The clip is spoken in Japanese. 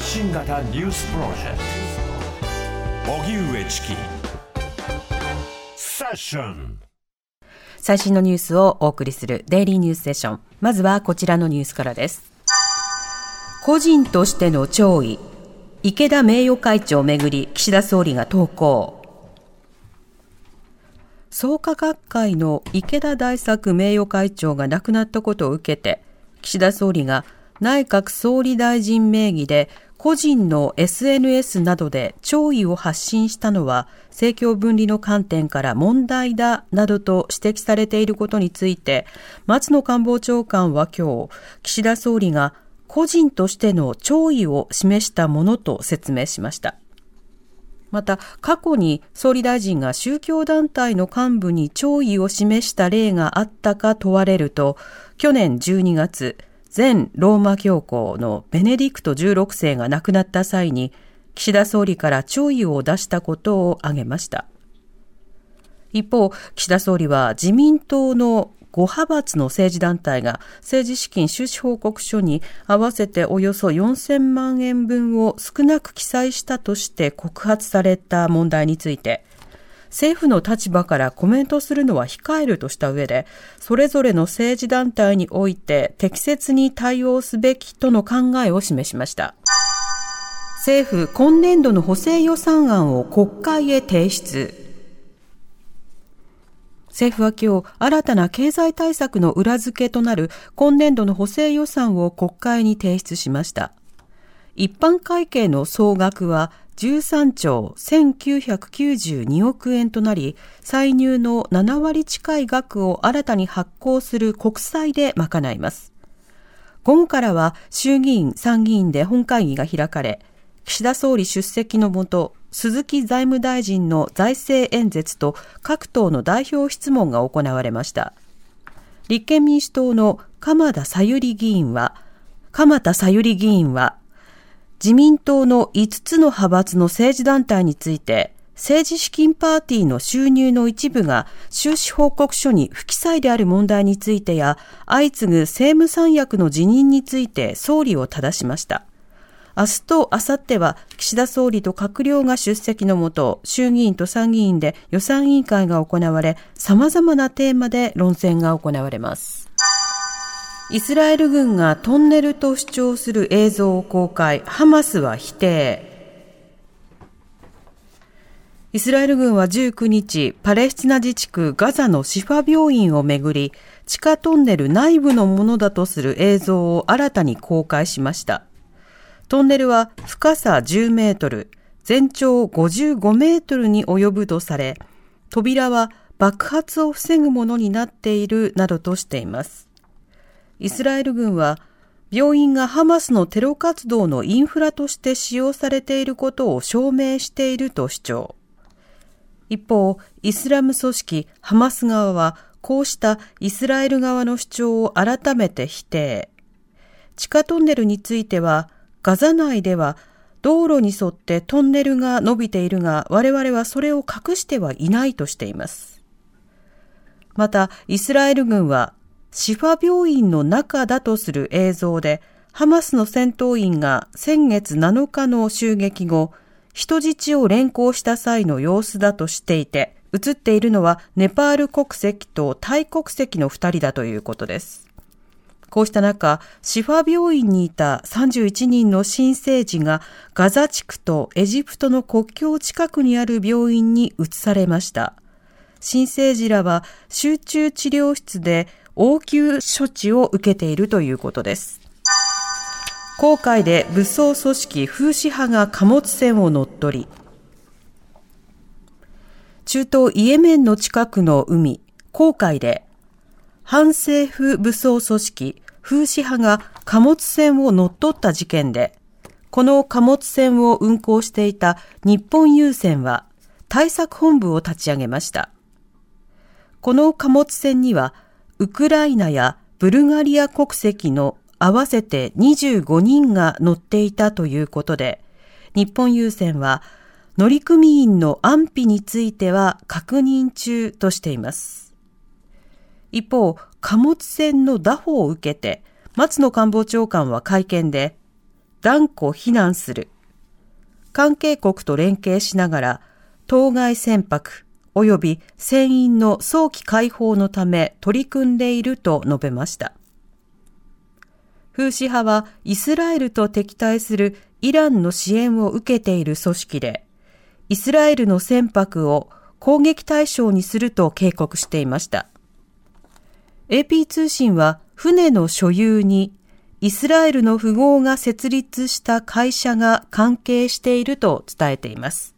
発信型ニュースプロジェクト荻上チキセッション最新のニュースをお送りするデイリーニュースセッション。まずはこちらのニュースからです。個人としての弔意。池田名誉会長をめぐり、岸田総理が投稿。創価学会の池田大作名誉会長が亡くなったことを受けて、岸田総理が内閣総理大臣名義で個人の SNS などで弔意を発信したのは政教分離の観点から問題だなどと指摘されていることについて松野官房長官は今日岸田総理が個人としての弔意を示したものと説明しました。また、過去に総理大臣が宗教団体の幹部に弔意を示した例があったか問われると、去年12月、前ローマ教皇のベネディクト16世が亡くなった際に、岸田総理から弔意を出したことを挙げました。一方、岸田総理は自民党の5派閥の政治団体が政治資金収支報告書に合わせておよそ4000万円分を少なく記載したとして告発された問題について、政府の立場からコメントするのは控えるとした上で、それぞれの政治団体において適切に対応すべきとの考えを示しました。政府今年度の補正予算案を国会へ提出。政府は今日、新たな経済対策の裏付けとなる今年度の補正予算を国会に提出しました。一般会計の総額は13兆1992億円となり、歳入の7割近い額を新たに発行する国債で賄います。午後からは衆議院、参議院で本会議が開かれ、岸田総理出席のもと、鈴木財務大臣の財政演説と各党の代表質問が行われました。立憲民主党の鎌田さゆり議員は、鎌田さゆり議員は、自民党の5つの派閥の政治団体について、政治資金パーティーの収入の一部が収支報告書に不記載である問題についてや、相次ぐ政務三役の辞任について総理を正しました。明日と明後日は岸田総理と閣僚が出席のもと、衆議院と参議院で予算委員会が行われ、様々なテーマで論戦が行われます。イスラエル軍がトンネルと主張する映像を公開、ハマスは否定。イスラエル軍は19日、パレスチナ自治区ガザのシファ病院をめぐり、地下トンネル内部のものだとする映像を新たに公開しました。トンネルは深さ10メートル、全長55メートルに及ぶとされ、扉は爆発を防ぐものになっているなどとしています。イスラエル軍は病院がハマスのテロ活動のインフラとして使用されていることを証明していると主張。一方、イスラム組織ハマス側はこうしたイスラエル側の主張を改めて否定。地下トンネルについては、ガザ内では道路に沿ってトンネルが伸びているが、我々はそれを隠してはいないとしています。また、イスラエル軍はシファ病院の中だとする映像で、ハマスの戦闘員が先月7日の襲撃後、人質を連行した際の様子だとしていて、映っているのはネパール国籍とタイ国籍の2人だということです。こうした中、シファ病院にいた31人の新生児がガザ地区とエジプトの国境近くにある病院に移されました。新生児らは集中治療室で応急処置を受けているということです。航海で武装組織風刺派が貨物船を乗っ取り、中東イエメンの近くの海、航海で、反政府武装組織風刺派が貨物船を乗っ取った事件で、この貨物船を運航していた日本郵船は対策本部を立ち上げました。この貨物船にはウクライナやブルガリア国籍の合わせて25人が乗っていたということで、日本郵船は乗組員の安否については確認中としています。一方、貨物船の拿捕を受けて、松野官房長官は会見で、断固非難する。関係国と連携しながら、当該船舶及び船員の早期解放のため取り組んでいると述べました。風刺派はイスラエルと敵対するイランの支援を受けている組織で、イスラエルの船舶を攻撃対象にすると警告していました。AP 通信は船の所有にイスラエルの富豪が設立した会社が関係していると伝えています。